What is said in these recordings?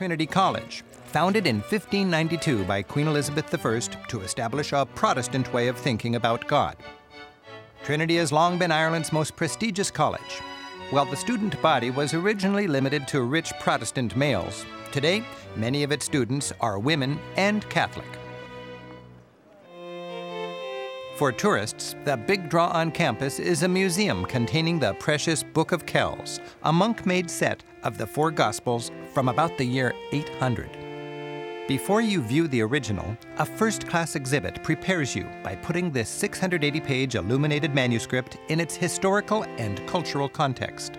Trinity College, founded in 1592 by Queen Elizabeth I to establish a Protestant way of thinking about God. Trinity has long been Ireland's most prestigious college. While the student body was originally limited to rich Protestant males, today many of its students are women and Catholic. For tourists, the big draw on campus is a museum containing the precious Book of Kells, a monk made set of the four Gospels from about the year 800. Before you view the original, a first class exhibit prepares you by putting this 680 page illuminated manuscript in its historical and cultural context.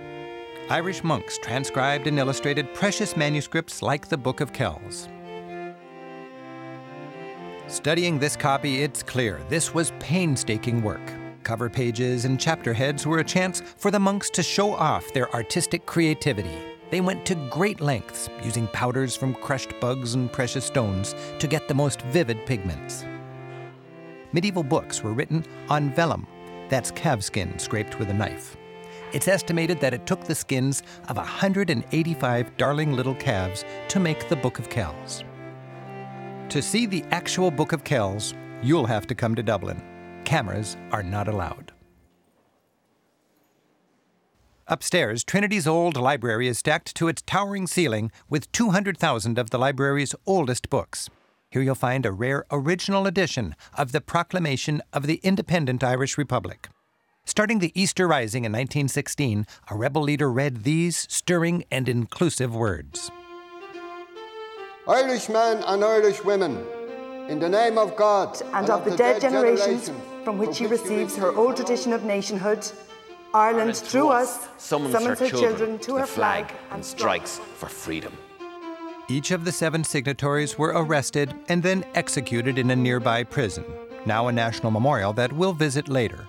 Irish monks transcribed and illustrated precious manuscripts like the Book of Kells. Studying this copy, it's clear this was painstaking work. Cover pages and chapter heads were a chance for the monks to show off their artistic creativity. They went to great lengths, using powders from crushed bugs and precious stones to get the most vivid pigments. Medieval books were written on vellum, that's calfskin scraped with a knife. It's estimated that it took the skins of 185 darling little calves to make the Book of Kells. To see the actual Book of Kells, you'll have to come to Dublin. Cameras are not allowed. Upstairs, Trinity's old library is stacked to its towering ceiling with 200,000 of the library's oldest books. Here you'll find a rare original edition of the Proclamation of the Independent Irish Republic. Starting the Easter Rising in 1916, a rebel leader read these stirring and inclusive words Irish men and Irish women, in the name of God and, and of, the, the dead, dead generations generation from which she receives her old tradition of nationhood, Ireland, through us, summons, summons her, her, children to her flag and strikes for freedom. Each of the seven signatories were arrested and then executed in a nearby prison, now a national memorial that we'll visit later.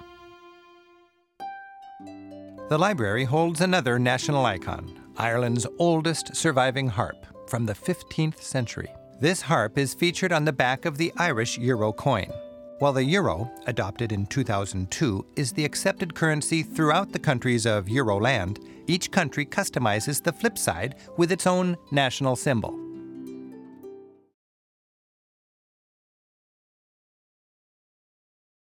The library holds another national icon, Ireland's oldest surviving harp from the 15th century. This harp is featured on the back of the Irish euro coin. While the euro, adopted in 2002, is the accepted currency throughout the countries of Euroland, each country customizes the flip side with its own national symbol.